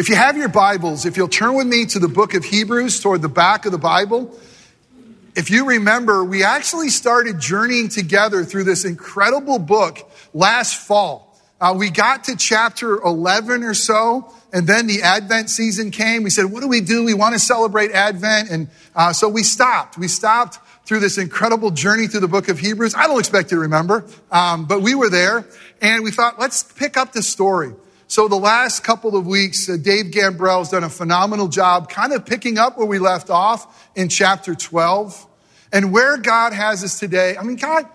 If you have your Bibles, if you'll turn with me to the book of Hebrews toward the back of the Bible, if you remember, we actually started journeying together through this incredible book last fall. Uh, we got to chapter 11 or so, and then the Advent season came. We said, What do we do? We want to celebrate Advent. And uh, so we stopped. We stopped through this incredible journey through the book of Hebrews. I don't expect you to remember, um, but we were there, and we thought, let's pick up the story. So the last couple of weeks, uh, Dave Gambrell has done a phenomenal job kind of picking up where we left off in chapter 12 and where God has us today. I mean, God,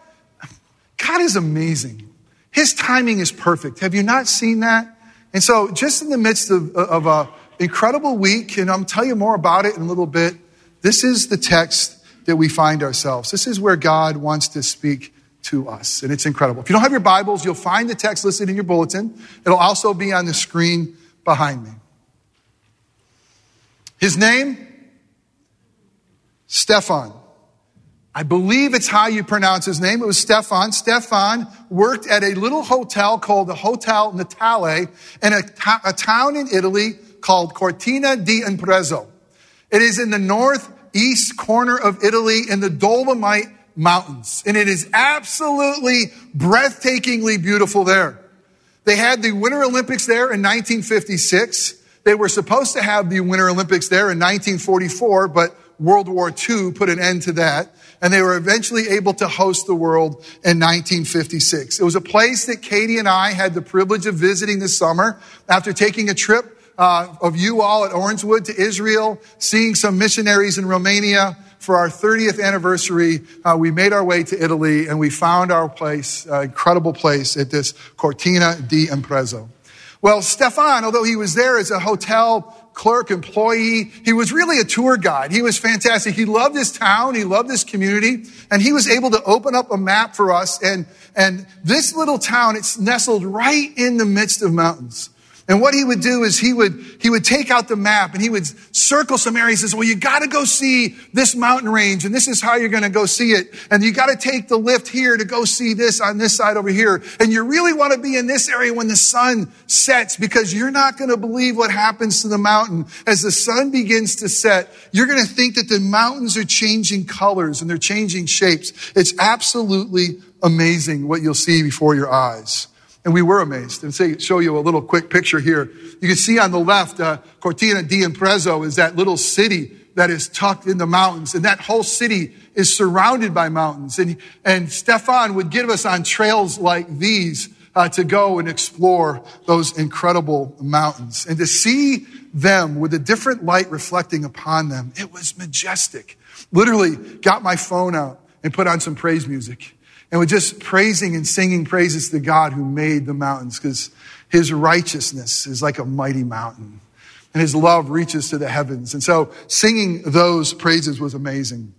God is amazing. His timing is perfect. Have you not seen that? And so just in the midst of, of a incredible week, and I'll tell you more about it in a little bit, this is the text that we find ourselves. This is where God wants to speak to us. And it's incredible. If you don't have your Bibles, you'll find the text listed in your bulletin. It'll also be on the screen behind me. His name? Stefan. I believe it's how you pronounce his name. It was Stefan. Stefan worked at a little hotel called the Hotel Natale in a, a town in Italy called Cortina d'Ampezzo. It is in the northeast corner of Italy in the Dolomite mountains. And it is absolutely breathtakingly beautiful there. They had the Winter Olympics there in 1956. They were supposed to have the Winter Olympics there in 1944, but World War II put an end to that. And they were eventually able to host the world in 1956. It was a place that Katie and I had the privilege of visiting this summer after taking a trip uh, of you all at Orangewood to Israel, seeing some missionaries in Romania, for our 30th anniversary, uh, we made our way to Italy and we found our place, uh, incredible place at this Cortina d'Ampezzo. Well, Stefan, although he was there as a hotel clerk, employee, he was really a tour guide. He was fantastic. He loved his town. He loved this community. And he was able to open up a map for us. And, and this little town, it's nestled right in the midst of mountains. And what he would do is he would, he would take out the map and he would circle some areas and says, well, you gotta go see this mountain range and this is how you're gonna go see it. And you gotta take the lift here to go see this on this side over here. And you really wanna be in this area when the sun sets because you're not gonna believe what happens to the mountain. As the sun begins to set, you're gonna think that the mountains are changing colors and they're changing shapes. It's absolutely amazing what you'll see before your eyes. And we were amazed. And say, show you a little quick picture here. You can see on the left, uh, Cortina d'Ampezzo is that little city that is tucked in the mountains. And that whole city is surrounded by mountains. And, and Stefan would give us on trails like these uh, to go and explore those incredible mountains. And to see them with a different light reflecting upon them, it was majestic. Literally got my phone out and put on some praise music and we're just praising and singing praises to God who made the mountains because his righteousness is like a mighty mountain and his love reaches to the heavens. And so singing those praises was amazing.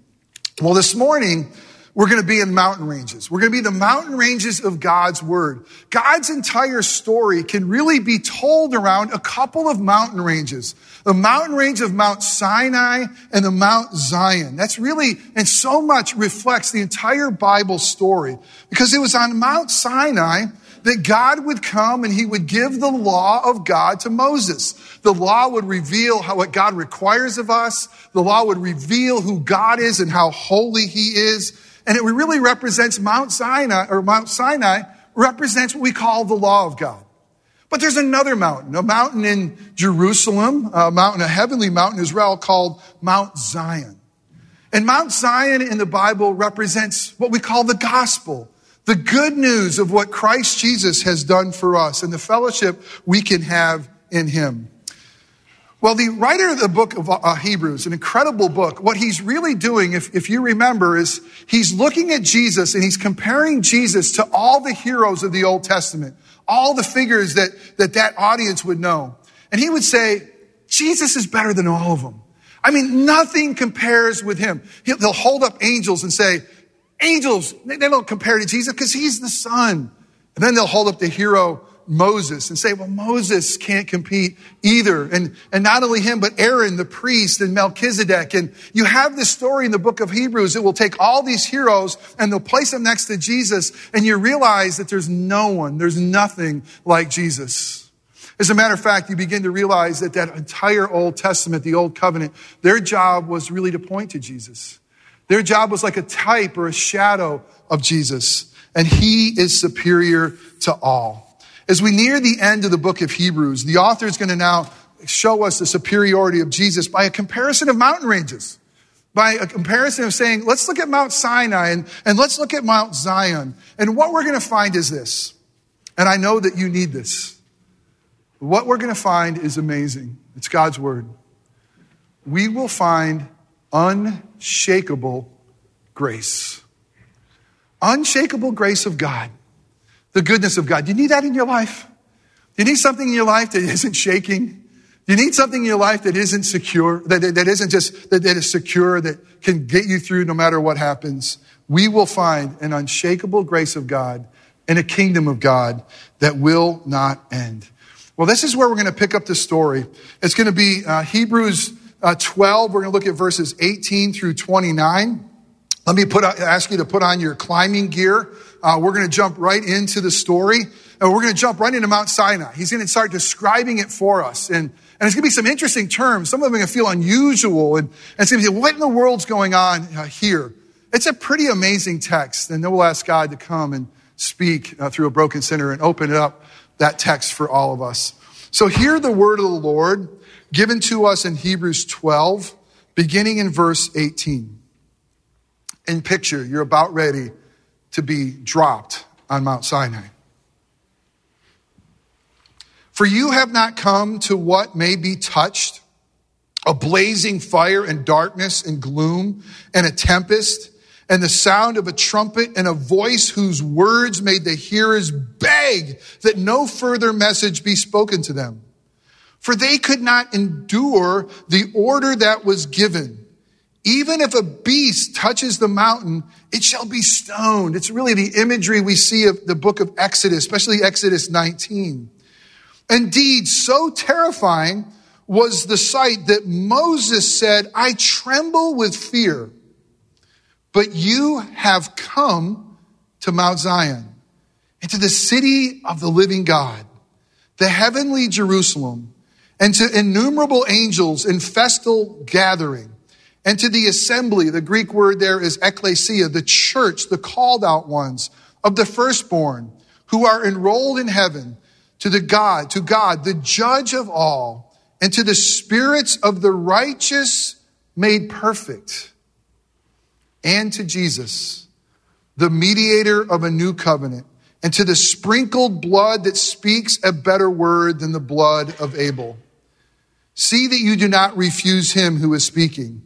Well, this morning, we're going to be in mountain ranges. We're going to be the mountain ranges of God's word. God's entire story can really be told around a couple of mountain ranges. The mountain range of Mount Sinai and the Mount Zion. That's really, and so much reflects the entire Bible story because it was on Mount Sinai that God would come and he would give the law of God to Moses. The law would reveal how, what God requires of us. The law would reveal who God is and how holy he is. And it really represents Mount Sinai, or Mount Sinai represents what we call the law of God. But there's another mountain, a mountain in Jerusalem, a mountain, a heavenly mountain in Israel called Mount Zion. And Mount Zion in the Bible represents what we call the gospel, the good news of what Christ Jesus has done for us and the fellowship we can have in him. Well, the writer of the book of uh, Hebrews, an incredible book, what he's really doing, if, if you remember, is he's looking at Jesus and he's comparing Jesus to all the heroes of the Old Testament, all the figures that that, that audience would know. And he would say, Jesus is better than all of them. I mean, nothing compares with him. He'll, he'll hold up angels and say, angels, they don't compare to Jesus because he's the son. And then they'll hold up the hero Moses and say, well, Moses can't compete either. And, and not only him, but Aaron, the priest, and Melchizedek. And you have this story in the book of Hebrews. It will take all these heroes and they'll place them next to Jesus. And you realize that there's no one, there's nothing like Jesus. As a matter of fact, you begin to realize that that entire Old Testament, the Old Covenant, their job was really to point to Jesus. Their job was like a type or a shadow of Jesus, and he is superior to all. As we near the end of the book of Hebrews, the author is going to now show us the superiority of Jesus by a comparison of mountain ranges, by a comparison of saying, let's look at Mount Sinai and, and let's look at Mount Zion. And what we're going to find is this, and I know that you need this. What we're going to find is amazing. It's God's word. We will find unshakable grace. Unshakable grace of God. The goodness of God. Do you need that in your life? Do you need something in your life that isn't shaking? Do you need something in your life that isn't secure, that, that isn't just, that, that is secure, that can get you through no matter what happens? We will find an unshakable grace of God and a kingdom of God that will not end. Well, this is where we're going to pick up the story. It's going to be uh, Hebrews uh, 12. We're going to look at verses 18 through 29. Let me put, ask you to put on your climbing gear. Uh, we're going to jump right into the story, and we're going to jump right into Mount Sinai. He's going to start describing it for us, and and it's going to be some interesting terms. Some of them are going to feel unusual, and, and it's going to be what in the world's going on uh, here. It's a pretty amazing text, and then we'll ask God to come and speak uh, through a broken sinner and open up that text for all of us. So hear the word of the Lord given to us in Hebrews 12, beginning in verse 18. In picture, you're about ready to be dropped on Mount Sinai. For you have not come to what may be touched a blazing fire and darkness and gloom and a tempest and the sound of a trumpet and a voice whose words made the hearers beg that no further message be spoken to them. For they could not endure the order that was given. Even if a beast touches the mountain, it shall be stoned. It's really the imagery we see of the book of Exodus, especially Exodus 19. Indeed, so terrifying was the sight that Moses said, I tremble with fear. But you have come to Mount Zion and to the city of the living God, the heavenly Jerusalem, and to innumerable angels in festal gathering and to the assembly, the Greek word there is ecclesia, the church, the called out ones of the firstborn who are enrolled in heaven to the God, to God, the judge of all, and to the spirits of the righteous made perfect, and to Jesus, the mediator of a new covenant, and to the sprinkled blood that speaks a better word than the blood of Abel. See that you do not refuse him who is speaking.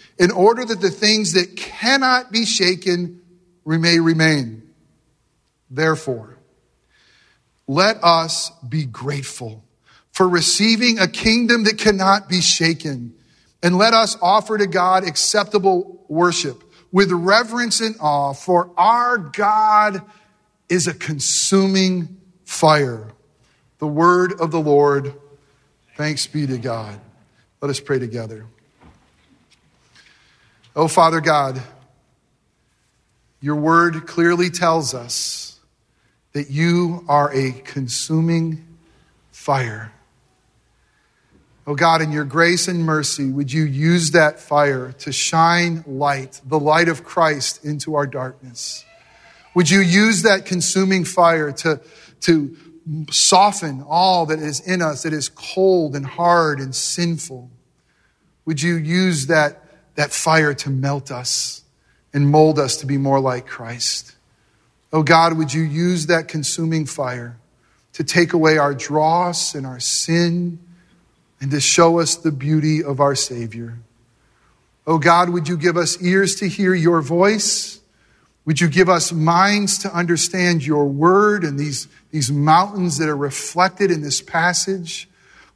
in order that the things that cannot be shaken may remain. Therefore, let us be grateful for receiving a kingdom that cannot be shaken. And let us offer to God acceptable worship with reverence and awe, for our God is a consuming fire. The word of the Lord. Thanks be to God. Let us pray together. Oh, Father God, your word clearly tells us that you are a consuming fire. Oh God, in your grace and mercy, would you use that fire to shine light, the light of Christ, into our darkness? Would you use that consuming fire to, to soften all that is in us that is cold and hard and sinful? Would you use that that fire to melt us and mold us to be more like Christ. Oh God, would you use that consuming fire to take away our dross and our sin and to show us the beauty of our Savior? Oh God, would you give us ears to hear your voice? Would you give us minds to understand your word and these, these mountains that are reflected in this passage?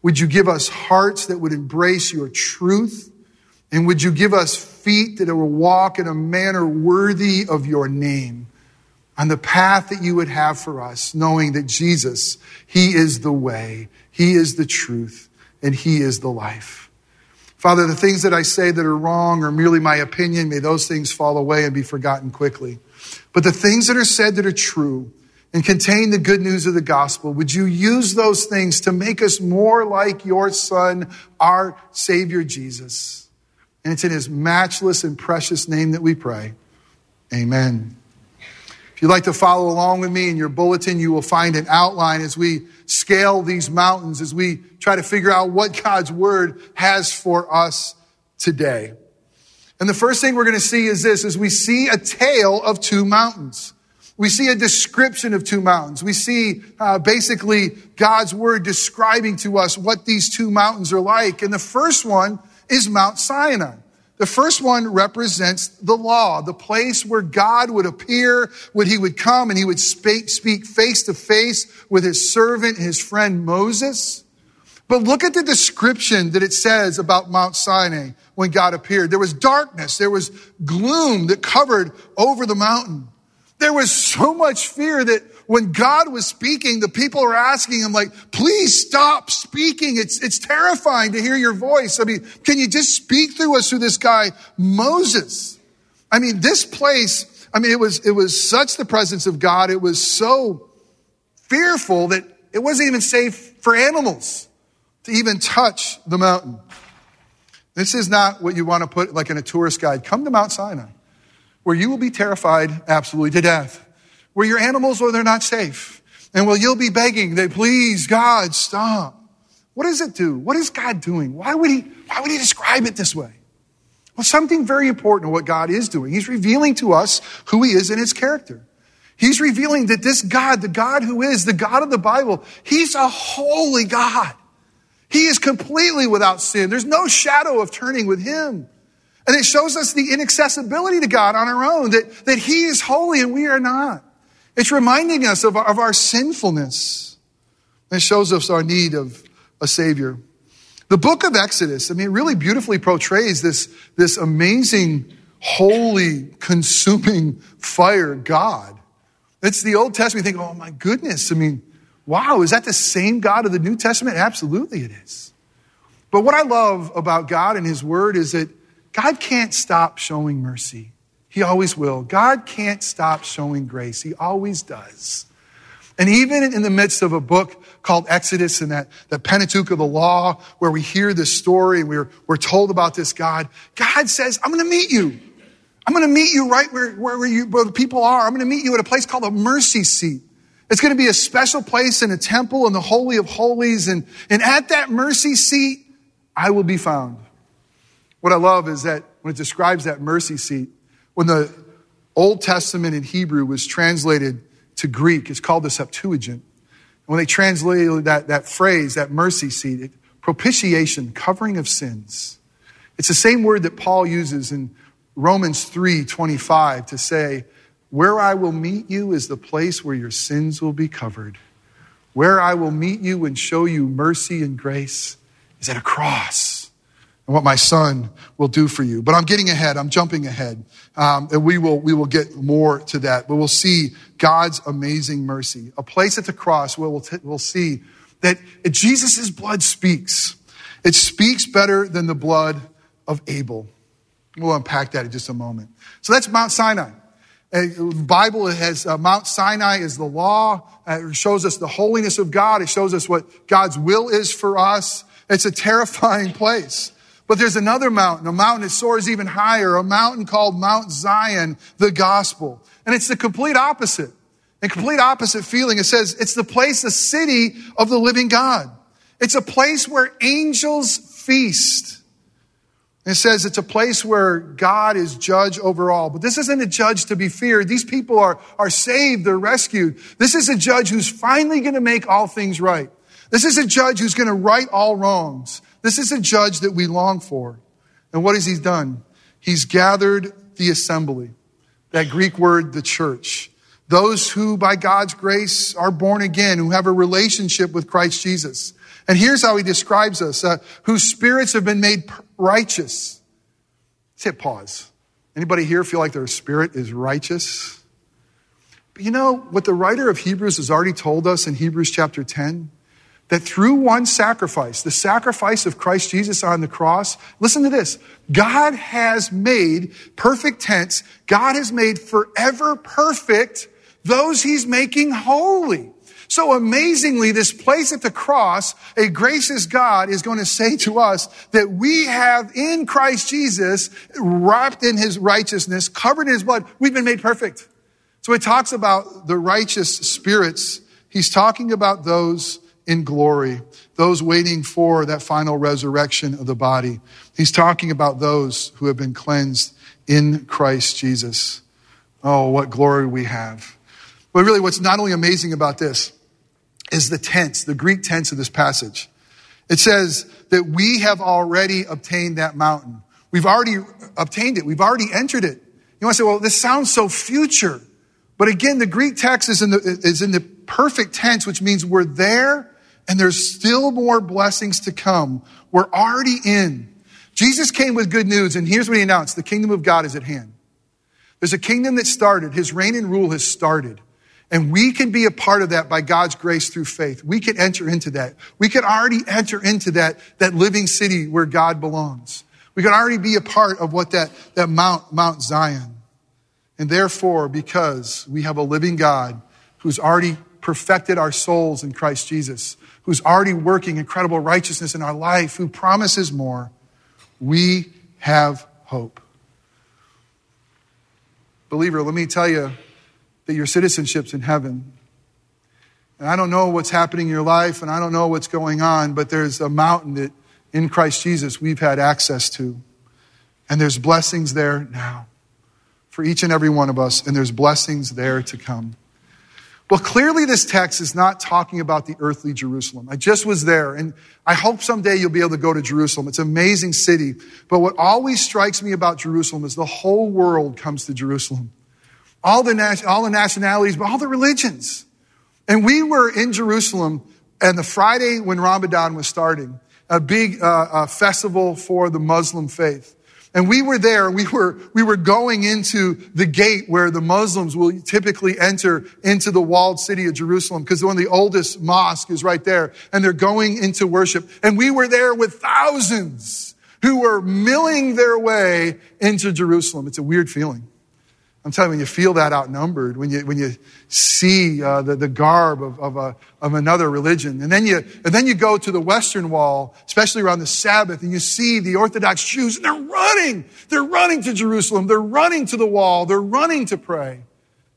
Would you give us hearts that would embrace your truth? And would you give us feet that will walk in a manner worthy of your name on the path that you would have for us, knowing that Jesus, He is the way, He is the truth, and He is the life. Father, the things that I say that are wrong or merely my opinion, may those things fall away and be forgotten quickly. But the things that are said that are true and contain the good news of the gospel, would you use those things to make us more like your Son, our Savior Jesus? And it's in his matchless and precious name that we pray. Amen. If you'd like to follow along with me in your bulletin, you will find an outline as we scale these mountains, as we try to figure out what God's word has for us today. And the first thing we're going to see is this, is we see a tale of two mountains. We see a description of two mountains. We see uh, basically God's word describing to us what these two mountains are like. And the first one is Mount Sinai. The first one represents the law, the place where God would appear, when he would come and he would speak, face to face with his servant, his friend Moses. But look at the description that it says about Mount Sinai when God appeared. There was darkness. There was gloom that covered over the mountain. There was so much fear that when God was speaking, the people were asking him like, please stop speaking. It's, it's terrifying to hear your voice. I mean, can you just speak through us through this guy, Moses? I mean, this place, I mean, it was, it was such the presence of God. It was so fearful that it wasn't even safe for animals to even touch the mountain. This is not what you want to put like in a tourist guide. Come to Mount Sinai, where you will be terrified absolutely to death where your animals or they're not safe. And well, you'll be begging that please, God, stop. What does it do? What is God doing? Why would he, why would he describe it this way? Well, something very important of what God is doing. He's revealing to us who he is in his character. He's revealing that this God, the God who is the God of the Bible, he's a holy God. He is completely without sin. There's no shadow of turning with him. And it shows us the inaccessibility to God on our own, that, that he is holy and we are not. It's reminding us of our, of our sinfulness. It shows us our need of a Savior. The book of Exodus, I mean, really beautifully portrays this, this amazing, holy, consuming fire God. It's the Old Testament. You think, oh my goodness. I mean, wow, is that the same God of the New Testament? Absolutely it is. But what I love about God and His Word is that God can't stop showing mercy. He always will. God can't stop showing grace. He always does. And even in the midst of a book called Exodus and that, that Pentateuch of the law, where we hear this story we're, we're told about this God, God says, I'm going to meet you. I'm going to meet you right where, where, you, where the people are. I'm going to meet you at a place called a mercy seat. It's going to be a special place in a temple in the Holy of Holies. And, and at that mercy seat, I will be found. What I love is that when it describes that mercy seat, when the Old Testament in Hebrew was translated to Greek, it's called the Septuagint. And when they translated that, that phrase, that mercy seat, it, propitiation, covering of sins. It's the same word that Paul uses in Romans 3 25 to say, Where I will meet you is the place where your sins will be covered. Where I will meet you and show you mercy and grace is at a cross and what my son will do for you. But I'm getting ahead. I'm jumping ahead. Um, and we will, we will get more to that. But we'll see God's amazing mercy. A place at the cross where we'll, t- we'll see that Jesus' blood speaks. It speaks better than the blood of Abel. We'll unpack that in just a moment. So that's Mount Sinai. The Bible has uh, Mount Sinai is the law. Uh, it shows us the holiness of God. It shows us what God's will is for us. It's a terrifying place. But there's another mountain, a mountain that soars even higher, a mountain called Mount Zion, the gospel. And it's the complete opposite. A complete opposite feeling. It says it's the place, the city of the living God. It's a place where angels feast. It says it's a place where God is judge over all. But this isn't a judge to be feared. These people are, are saved, they're rescued. This is a judge who's finally going to make all things right. This is a judge who's going to right all wrongs. This is a judge that we long for. And what has he done? He's gathered the assembly. That Greek word, the church. Those who, by God's grace, are born again, who have a relationship with Christ Jesus. And here's how he describes us uh, whose spirits have been made righteous. Let's hit pause. Anybody here feel like their spirit is righteous? But you know what the writer of Hebrews has already told us in Hebrews chapter 10? That through one sacrifice, the sacrifice of Christ Jesus on the cross, listen to this. God has made, perfect tense, God has made forever perfect those he's making holy. So amazingly, this place at the cross, a gracious God is going to say to us that we have in Christ Jesus, wrapped in his righteousness, covered in his blood, we've been made perfect. So he talks about the righteous spirits. He's talking about those in glory, those waiting for that final resurrection of the body. He's talking about those who have been cleansed in Christ Jesus. Oh, what glory we have. But really, what's not only amazing about this is the tense, the Greek tense of this passage. It says that we have already obtained that mountain. We've already obtained it. We've already entered it. You want to say, well, this sounds so future. But again, the Greek text is in the, is in the perfect tense, which means we're there and there's still more blessings to come. We're already in. Jesus came with good news, and here's what he announced the kingdom of God is at hand. There's a kingdom that started, his reign and rule has started. And we can be a part of that by God's grace through faith. We can enter into that. We can already enter into that, that living city where God belongs. We can already be a part of what that, that Mount, Mount Zion. And therefore, because we have a living God who's already perfected our souls in Christ Jesus, who's already working incredible righteousness in our life, who promises more, we have hope. Believer, let me tell you that your citizenship's in heaven. And I don't know what's happening in your life and I don't know what's going on, but there's a mountain that in Christ Jesus we've had access to. And there's blessings there now for each and every one of us, and there's blessings there to come. Well, clearly, this text is not talking about the earthly Jerusalem. I just was there, and I hope someday you'll be able to go to Jerusalem. It's an amazing city. But what always strikes me about Jerusalem is the whole world comes to Jerusalem all the, all the nationalities, but all the religions. And we were in Jerusalem and the Friday when Ramadan was starting, a big uh, festival for the Muslim faith. And we were there, we were, we were going into the gate where the Muslims will typically enter into the walled city of Jerusalem because one of the oldest mosques is right there and they're going into worship. And we were there with thousands who were milling their way into Jerusalem. It's a weird feeling. I'm telling you, when you feel that outnumbered, when you, when you see uh, the, the garb of, of, a, of another religion, and then, you, and then you go to the Western Wall, especially around the Sabbath, and you see the Orthodox Jews, and they're running. They're running to Jerusalem. They're running to the wall. They're running to pray.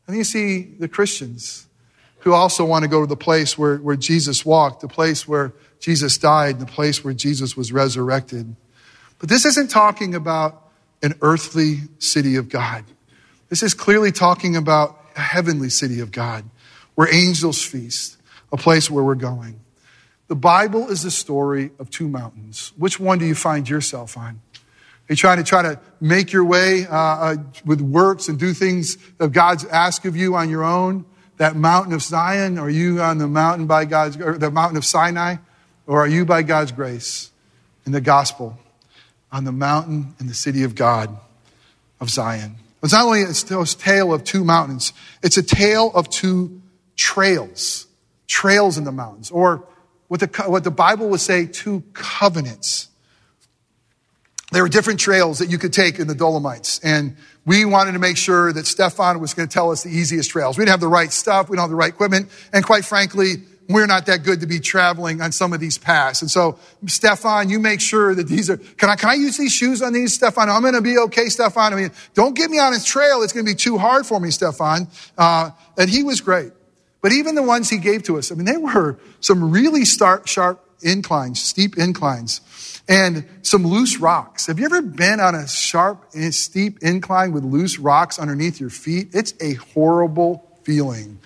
And you see the Christians who also want to go to the place where, where Jesus walked, the place where Jesus died, the place where Jesus was resurrected. But this isn't talking about an earthly city of God. This is clearly talking about a heavenly city of God where angels feast, a place where we're going. The Bible is the story of two mountains. Which one do you find yourself on? Are you trying to try to make your way uh, uh, with works and do things that God's asked of you on your own? That mountain of Zion? Are you on the mountain by God's, or the mountain of Sinai? Or are you by God's grace in the gospel on the mountain in the city of God of Zion? It's not only a tale of two mountains, it's a tale of two trails, trails in the mountains, or what the, what the Bible would say, two covenants. There were different trails that you could take in the Dolomites, and we wanted to make sure that Stefan was going to tell us the easiest trails. We didn't have the right stuff, we don't have the right equipment, and quite frankly, we're not that good to be traveling on some of these paths. And so, Stefan, you make sure that these are, can I, can I use these shoes on these, Stefan? I'm going to be okay, Stefan. I mean, don't get me on his trail. It's going to be too hard for me, Stefan. Uh, and he was great. But even the ones he gave to us, I mean, they were some really stark, sharp inclines, steep inclines, and some loose rocks. Have you ever been on a sharp, and steep incline with loose rocks underneath your feet? It's a horrible feeling.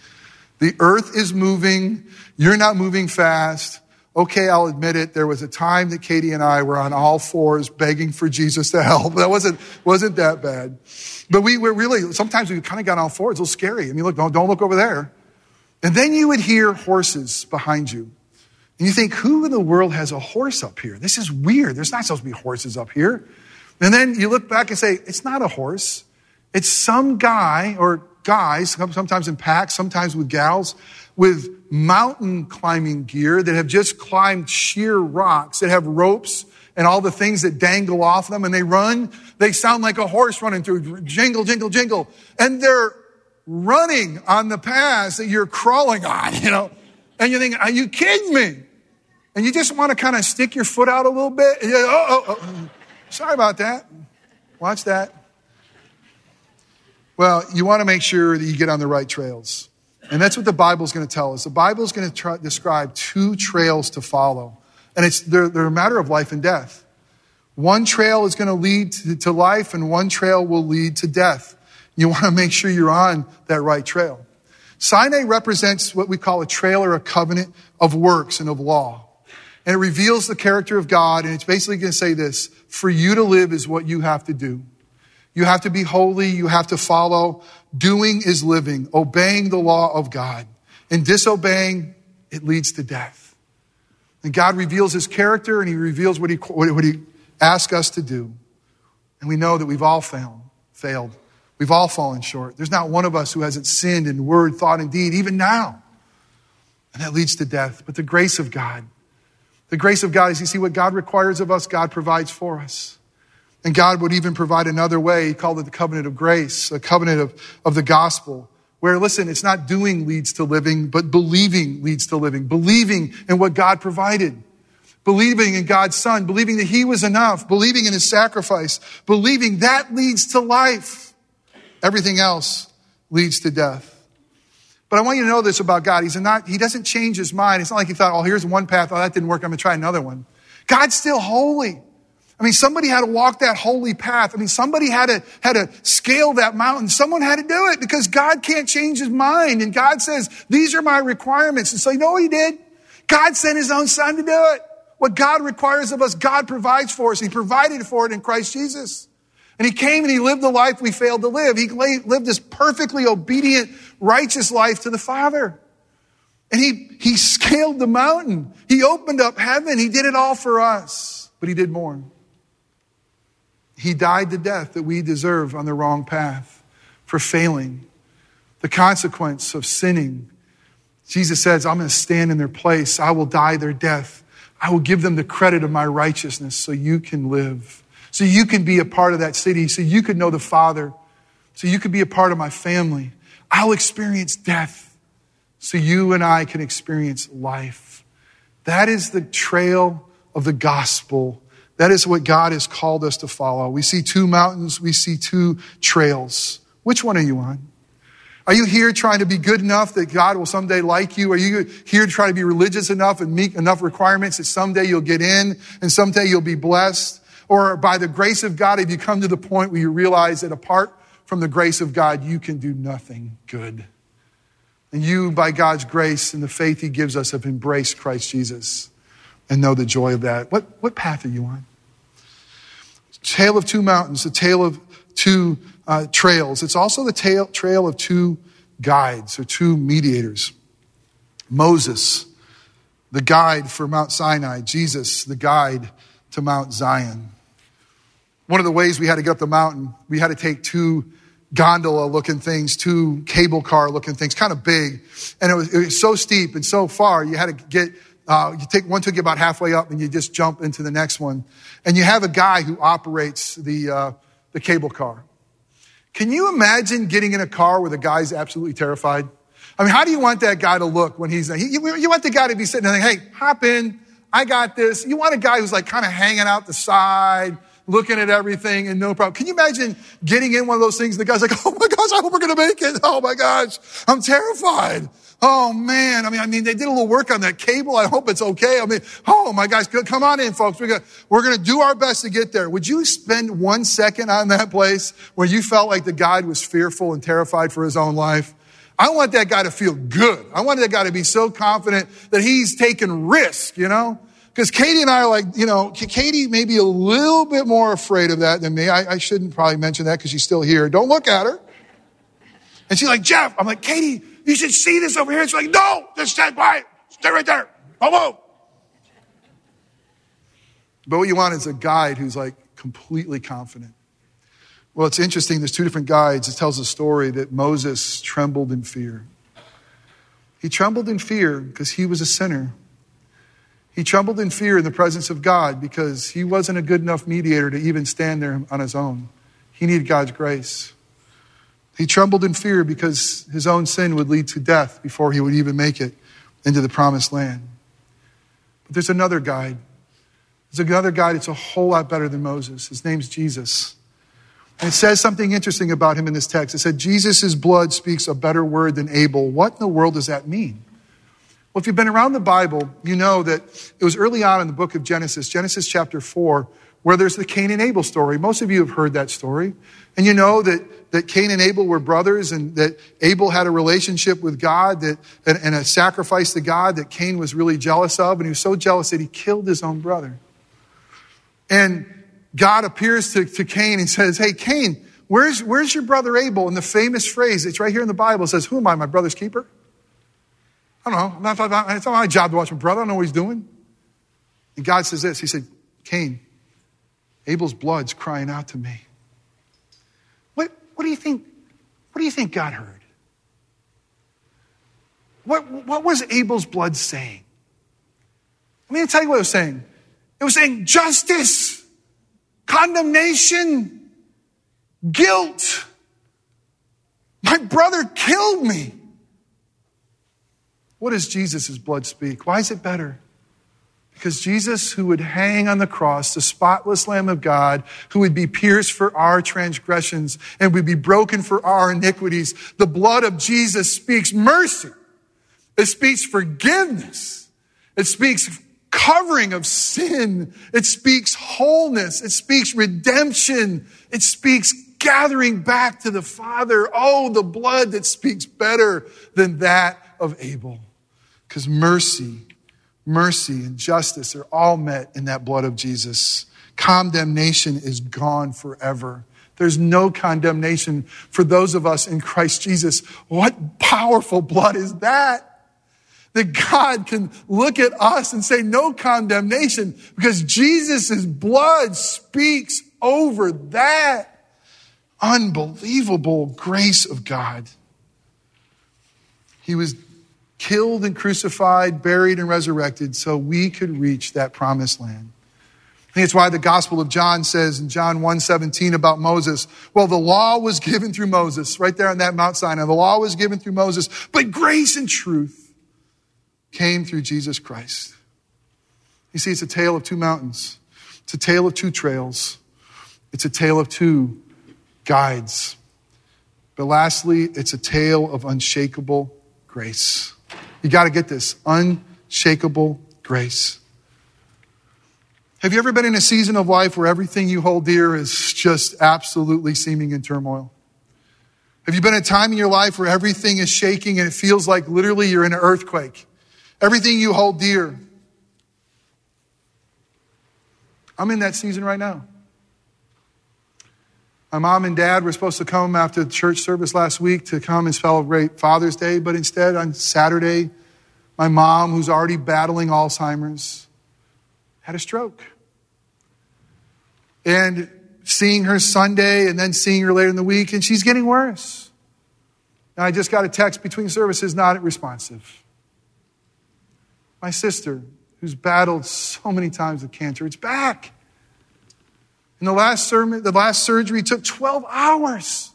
The earth is moving. You're not moving fast. Okay, I'll admit it. There was a time that Katie and I were on all fours begging for Jesus to help. That wasn't, wasn't that bad. But we were really, sometimes we kind of got on all fours. A little scary. I mean, look, don't, don't look over there. And then you would hear horses behind you. And you think, who in the world has a horse up here? This is weird. There's not supposed to be horses up here. And then you look back and say, it's not a horse. It's some guy or guys, sometimes in packs, sometimes with gals, with mountain climbing gear that have just climbed sheer rocks, that have ropes and all the things that dangle off them, and they run. They sound like a horse running through jingle, jingle, jingle. And they're running on the paths that you're crawling on, you know. And you think, are you kidding me? And you just want to kind of stick your foot out a little bit. Oh, oh, oh, sorry about that. Watch that. Well, you want to make sure that you get on the right trails. And that's what the Bible is going to tell us. The Bible is going to try, describe two trails to follow. And it's, they're, they're a matter of life and death. One trail is going to lead to, to life, and one trail will lead to death. You want to make sure you're on that right trail. Sinai represents what we call a trail or a covenant of works and of law. And it reveals the character of God, and it's basically going to say this for you to live is what you have to do. You have to be holy, you have to follow. Doing is living, obeying the law of God. And disobeying, it leads to death. And God reveals his character and he reveals what he, what he asks us to do. And we know that we've all failed, failed. We've all fallen short. There's not one of us who hasn't sinned in word, thought, and deed, even now. And that leads to death. But the grace of God, the grace of God is you see what God requires of us, God provides for us. And God would even provide another way. He called it the covenant of grace, a covenant of, of the gospel. Where, listen, it's not doing leads to living, but believing leads to living. Believing in what God provided. Believing in God's son. Believing that he was enough. Believing in his sacrifice. Believing that leads to life. Everything else leads to death. But I want you to know this about God. He's not, he doesn't change his mind. It's not like he thought, oh, here's one path. Oh, that didn't work. I'm going to try another one. God's still holy. I mean, somebody had to walk that holy path. I mean, somebody had to, had to scale that mountain. Someone had to do it because God can't change his mind. And God says, these are my requirements. And so you know what he did? God sent his own son to do it. What God requires of us, God provides for us. He provided for it in Christ Jesus. And he came and he lived the life we failed to live. He lived this perfectly obedient, righteous life to the Father. And he, he scaled the mountain. He opened up heaven. He did it all for us. But he did more. He died the death that we deserve on the wrong path for failing. The consequence of sinning. Jesus says, I'm going to stand in their place. I will die their death. I will give them the credit of my righteousness so you can live, so you can be a part of that city, so you could know the Father, so you could be a part of my family. I'll experience death so you and I can experience life. That is the trail of the gospel that is what God has called us to follow. We see two mountains, we see two trails. Which one are you on? Are you here trying to be good enough that God will someday like you? Are you here to try to be religious enough and meet enough requirements that someday you'll get in and someday you'll be blessed? Or by the grace of God, have you come to the point where you realize that apart from the grace of God, you can do nothing good? And you, by God's grace and the faith He gives us, have embraced Christ Jesus and know the joy of that. What, what path are you on? tale of two mountains, the tale of two uh, trails. It's also the tale, trail of two guides or two mediators. Moses, the guide for Mount Sinai, Jesus, the guide to Mount Zion. One of the ways we had to get up the mountain, we had to take two gondola looking things, two cable car looking things, kind of big. And it was, it was so steep and so far, you had to get uh, you take one took you about halfway up and you just jump into the next one. And you have a guy who operates the, uh, the cable car. Can you imagine getting in a car where the guy's absolutely terrified? I mean, how do you want that guy to look when he's, he, you, you want the guy to be sitting there like, hey, hop in. I got this. You want a guy who's like kind of hanging out the side, looking at everything and no problem. Can you imagine getting in one of those things? And the guy's like, oh my gosh, I hope we're going to make it. Oh my gosh, I'm terrified. Oh man, I mean, I mean, they did a little work on that cable. I hope it's okay. I mean, oh my gosh, come on in, folks. We're gonna, we're gonna do our best to get there. Would you spend one second on that place where you felt like the guide was fearful and terrified for his own life? I want that guy to feel good. I want that guy to be so confident that he's taking risk, you know? Because Katie and I are like, you know, Katie may be a little bit more afraid of that than me. I, I shouldn't probably mention that because she's still here. Don't look at her. And she's like, Jeff, I'm like, Katie, you should see this over here. It's like, no, just stay quiet. Stay right there. Don't move. But what you want is a guide who's like completely confident. Well, it's interesting. There's two different guides. It tells a story that Moses trembled in fear. He trembled in fear because he was a sinner. He trembled in fear in the presence of God because he wasn't a good enough mediator to even stand there on his own. He needed God's grace. He trembled in fear because his own sin would lead to death before he would even make it into the promised land. But there's another guide. There's another guide that's a whole lot better than Moses. His name's Jesus. And it says something interesting about him in this text. It said, Jesus' blood speaks a better word than Abel. What in the world does that mean? Well, if you've been around the Bible, you know that it was early on in the book of Genesis, Genesis chapter 4, where there's the Cain and Abel story. Most of you have heard that story. And you know that, that Cain and Abel were brothers and that Abel had a relationship with God that, and, and a sacrifice to God that Cain was really jealous of. And he was so jealous that he killed his own brother. And God appears to, to Cain and says, Hey, Cain, where's, where's your brother Abel? And the famous phrase, it's right here in the Bible, says, Who am I, my brother's keeper? I don't know. It's not my job to watch my brother. I don't know what he's doing. And God says this He said, Cain, Abel's blood's crying out to me. What, what do you think? What do you think God heard? What, what was Abel's blood saying? Let me tell you what it was saying. It was saying justice, condemnation, guilt. My brother killed me. What does Jesus' blood speak? Why is it better? Because Jesus, who would hang on the cross, the spotless Lamb of God, who would be pierced for our transgressions and would be broken for our iniquities, the blood of Jesus speaks mercy. It speaks forgiveness. It speaks covering of sin. It speaks wholeness. It speaks redemption. It speaks gathering back to the Father. Oh, the blood that speaks better than that of Abel. Because mercy, mercy, and justice are all met in that blood of Jesus. Condemnation is gone forever. There's no condemnation for those of us in Christ Jesus. What powerful blood is that? That God can look at us and say no condemnation because Jesus' blood speaks over that unbelievable grace of God. He was killed and crucified, buried and resurrected so we could reach that promised land. I think it's why the Gospel of John says in John 1:17 about Moses, well, the law was given through Moses, right there on that Mount Sinai. The law was given through Moses, but grace and truth came through Jesus Christ. You see, it's a tale of two mountains. It's a tale of two trails. It's a tale of two guides. But lastly, it's a tale of unshakable grace. You got to get this unshakable grace. Have you ever been in a season of life where everything you hold dear is just absolutely seeming in turmoil? Have you been at a time in your life where everything is shaking and it feels like literally you're in an earthquake? Everything you hold dear. I'm in that season right now. My mom and dad were supposed to come after the church service last week to come and celebrate Father's Day, but instead on Saturday, my mom, who's already battling Alzheimer's, had a stroke. And seeing her Sunday and then seeing her later in the week, and she's getting worse. And I just got a text between services, not responsive. My sister, who's battled so many times with cancer, it's back. And the last, sermon, the last surgery took 12 hours.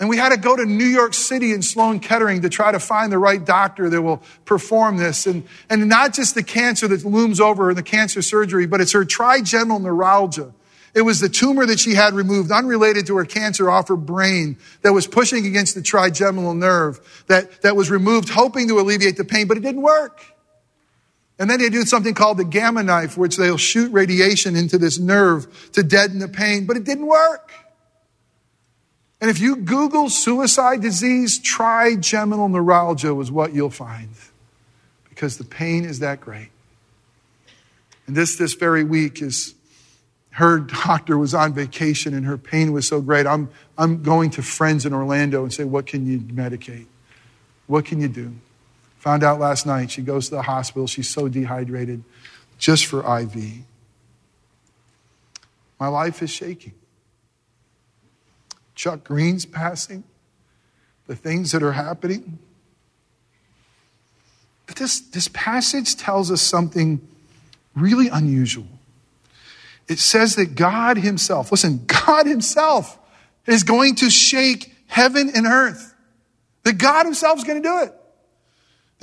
And we had to go to New York City and Sloan Kettering to try to find the right doctor that will perform this. And, and not just the cancer that looms over her, the cancer surgery, but it's her trigeminal neuralgia. It was the tumor that she had removed, unrelated to her cancer off her brain, that was pushing against the trigeminal nerve, that, that was removed, hoping to alleviate the pain, but it didn't work. And then they do something called the gamma knife, which they'll shoot radiation into this nerve to deaden the pain, but it didn't work. And if you Google suicide disease, trigeminal neuralgia was what you'll find because the pain is that great. And this, this very week is her doctor was on vacation and her pain was so great. I'm, I'm going to friends in Orlando and say, what can you medicate? What can you do? Found out last night she goes to the hospital. She's so dehydrated just for IV. My life is shaking. Chuck Green's passing, the things that are happening. But this, this passage tells us something really unusual. It says that God Himself, listen, God Himself is going to shake heaven and earth. That God Himself is going to do it.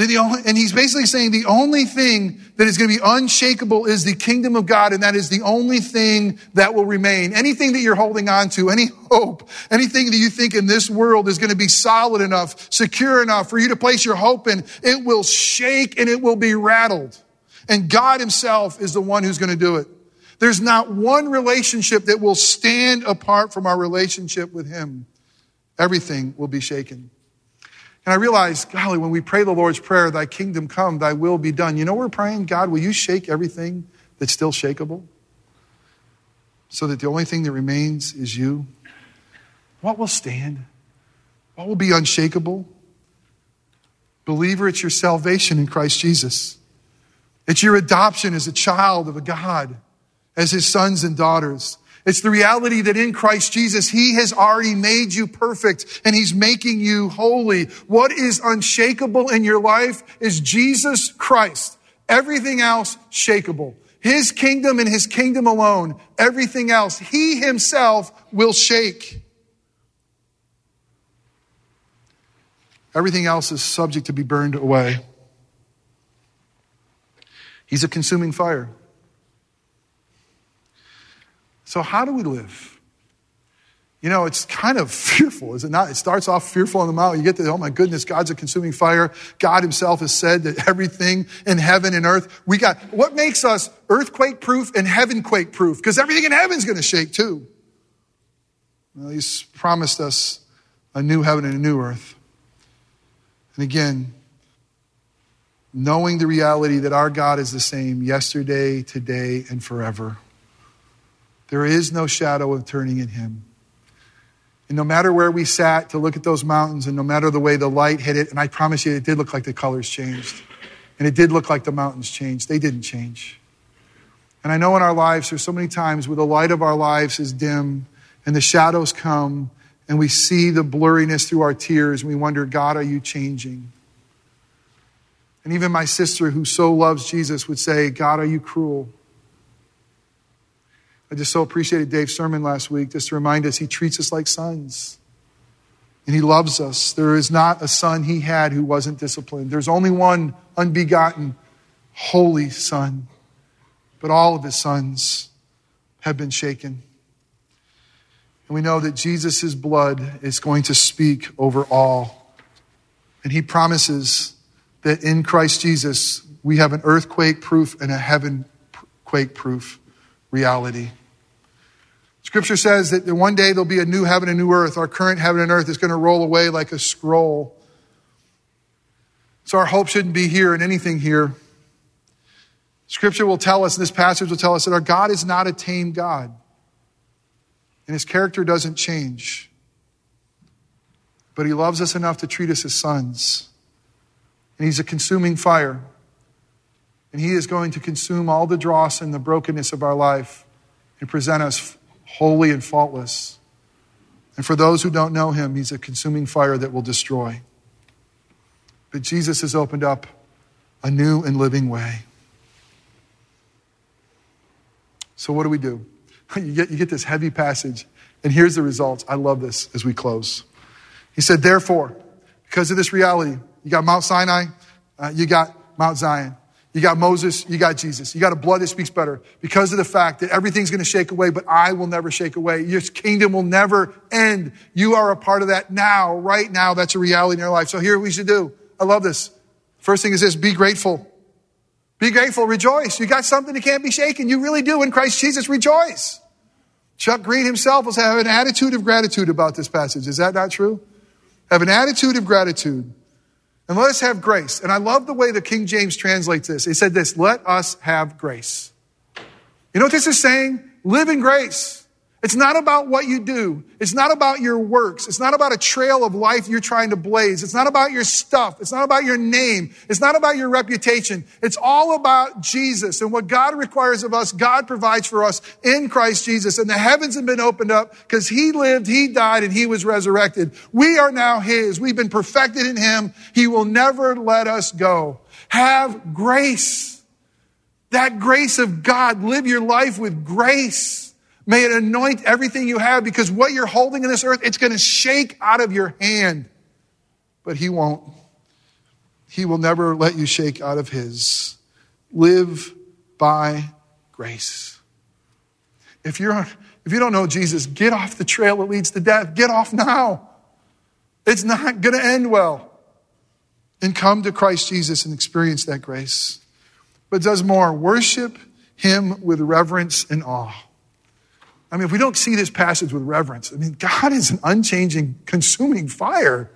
Only, and he's basically saying the only thing that is going to be unshakable is the kingdom of God, and that is the only thing that will remain. Anything that you're holding on to, any hope, anything that you think in this world is going to be solid enough, secure enough for you to place your hope in, it will shake and it will be rattled. And God himself is the one who's going to do it. There's not one relationship that will stand apart from our relationship with him. Everything will be shaken. And I realized, golly, when we pray the Lord's Prayer, thy kingdom come, thy will be done, you know we're praying? God, will you shake everything that's still shakable? So that the only thing that remains is you? What will stand? What will be unshakable? Believer, it's your salvation in Christ Jesus. It's your adoption as a child of a God, as his sons and daughters. It's the reality that in Christ Jesus, He has already made you perfect and He's making you holy. What is unshakable in your life is Jesus Christ. Everything else shakable. His kingdom and His kingdom alone. Everything else, He Himself will shake. Everything else is subject to be burned away. He's a consuming fire. So, how do we live? You know, it's kind of fearful, is it not? It starts off fearful on the mountain. You get to, oh my goodness, God's a consuming fire. God himself has said that everything in heaven and earth, we got, what makes us earthquake proof and heaven quake proof? Because everything in heaven's going to shake too. Well, he's promised us a new heaven and a new earth. And again, knowing the reality that our God is the same yesterday, today, and forever. There is no shadow of turning in him. And no matter where we sat to look at those mountains, and no matter the way the light hit it, and I promise you, it did look like the colors changed. And it did look like the mountains changed. They didn't change. And I know in our lives, there's so many times where the light of our lives is dim and the shadows come and we see the blurriness through our tears and we wonder, God, are you changing? And even my sister, who so loves Jesus, would say, God, are you cruel? I just so appreciated Dave's sermon last week just to remind us he treats us like sons. And he loves us. There is not a son he had who wasn't disciplined. There's only one unbegotten, holy son. But all of his sons have been shaken. And we know that Jesus' blood is going to speak over all. And he promises that in Christ Jesus, we have an earthquake proof and a heaven quake proof reality. Scripture says that one day there'll be a new heaven and new earth. Our current heaven and earth is going to roll away like a scroll. So our hope shouldn't be here in anything here. Scripture will tell us, this passage will tell us that our God is not a tame God. And his character doesn't change. But he loves us enough to treat us as sons. And he's a consuming fire. And he is going to consume all the dross and the brokenness of our life and present us holy and faultless. And for those who don't know him, he's a consuming fire that will destroy. But Jesus has opened up a new and living way. So, what do we do? You get, you get this heavy passage, and here's the results. I love this as we close. He said, Therefore, because of this reality, you got Mount Sinai, uh, you got Mount Zion. You got Moses, you got Jesus. You got a blood that speaks better because of the fact that everything's going to shake away, but I will never shake away. Your kingdom will never end. You are a part of that now, right now. That's a reality in your life. So here we should do. I love this. First thing is this, be grateful. Be grateful, rejoice. You got something that can't be shaken. You really do in Christ Jesus, rejoice. Chuck Green himself was have an attitude of gratitude about this passage. Is that not true? Have an attitude of gratitude. And let us have grace. And I love the way the King James translates this. He said this, let us have grace. You know what this is saying? Live in grace. It's not about what you do. It's not about your works. It's not about a trail of life you're trying to blaze. It's not about your stuff. It's not about your name. It's not about your reputation. It's all about Jesus and what God requires of us. God provides for us in Christ Jesus. And the heavens have been opened up because He lived, He died, and He was resurrected. We are now His. We've been perfected in Him. He will never let us go. Have grace. That grace of God. Live your life with grace. May it anoint everything you have because what you're holding in this earth, it's going to shake out of your hand. But He won't. He will never let you shake out of His. Live by grace. If, you're, if you don't know Jesus, get off the trail that leads to death. Get off now. It's not going to end well. And come to Christ Jesus and experience that grace. But does more worship Him with reverence and awe. I mean, if we don't see this passage with reverence, I mean, God is an unchanging, consuming fire.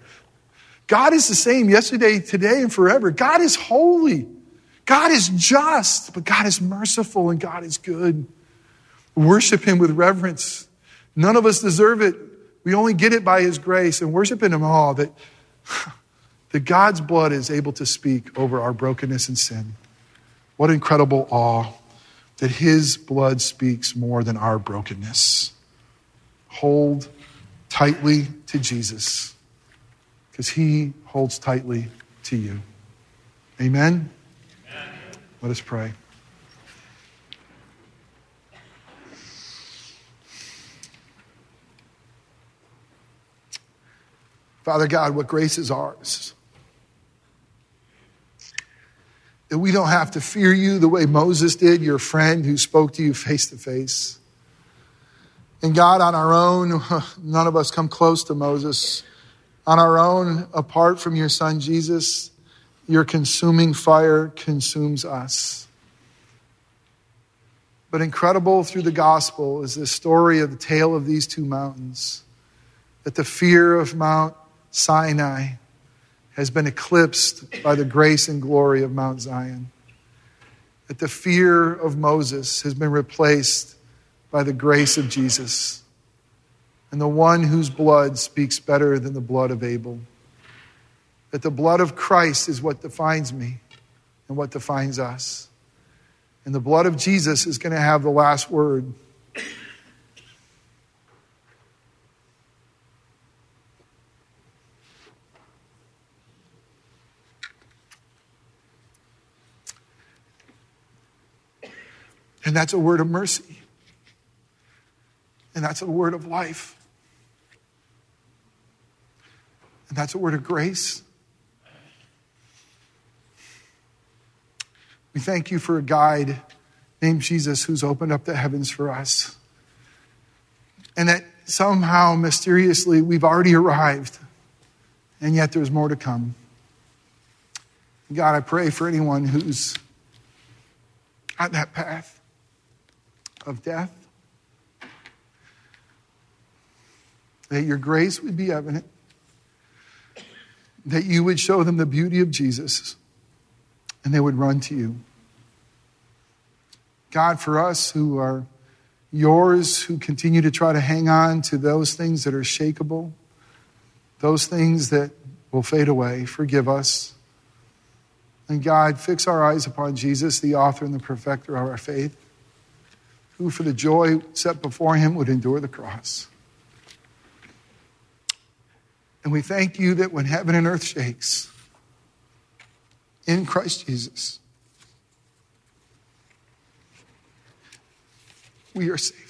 God is the same yesterday, today, and forever. God is holy. God is just, but God is merciful and God is good. Worship Him with reverence. None of us deserve it. We only get it by His grace and worship in Him all that, that God's blood is able to speak over our brokenness and sin. What incredible awe that his blood speaks more than our brokenness. Hold tightly to Jesus because he holds tightly to you. Amen? Amen? Let us pray. Father God, what grace is ours. That we don't have to fear you the way Moses did, your friend who spoke to you face to face. And God, on our own, none of us come close to Moses. On our own, apart from your son Jesus, your consuming fire consumes us. But incredible through the gospel is the story of the tale of these two mountains. That the fear of Mount Sinai has been eclipsed by the grace and glory of Mount Zion. That the fear of Moses has been replaced by the grace of Jesus and the one whose blood speaks better than the blood of Abel. That the blood of Christ is what defines me and what defines us. And the blood of Jesus is going to have the last word. And that's a word of mercy. And that's a word of life. And that's a word of grace. We thank you for a guide named Jesus who's opened up the heavens for us. And that somehow, mysteriously, we've already arrived, and yet there's more to come. God, I pray for anyone who's on that path of death, that your grace would be evident, that you would show them the beauty of Jesus, and they would run to you. God, for us who are yours, who continue to try to hang on to those things that are shakable, those things that will fade away, forgive us. And God, fix our eyes upon Jesus, the author and the perfecter of our faith who for the joy set before him would endure the cross. And we thank you that when heaven and earth shakes, in Christ Jesus, we are safe.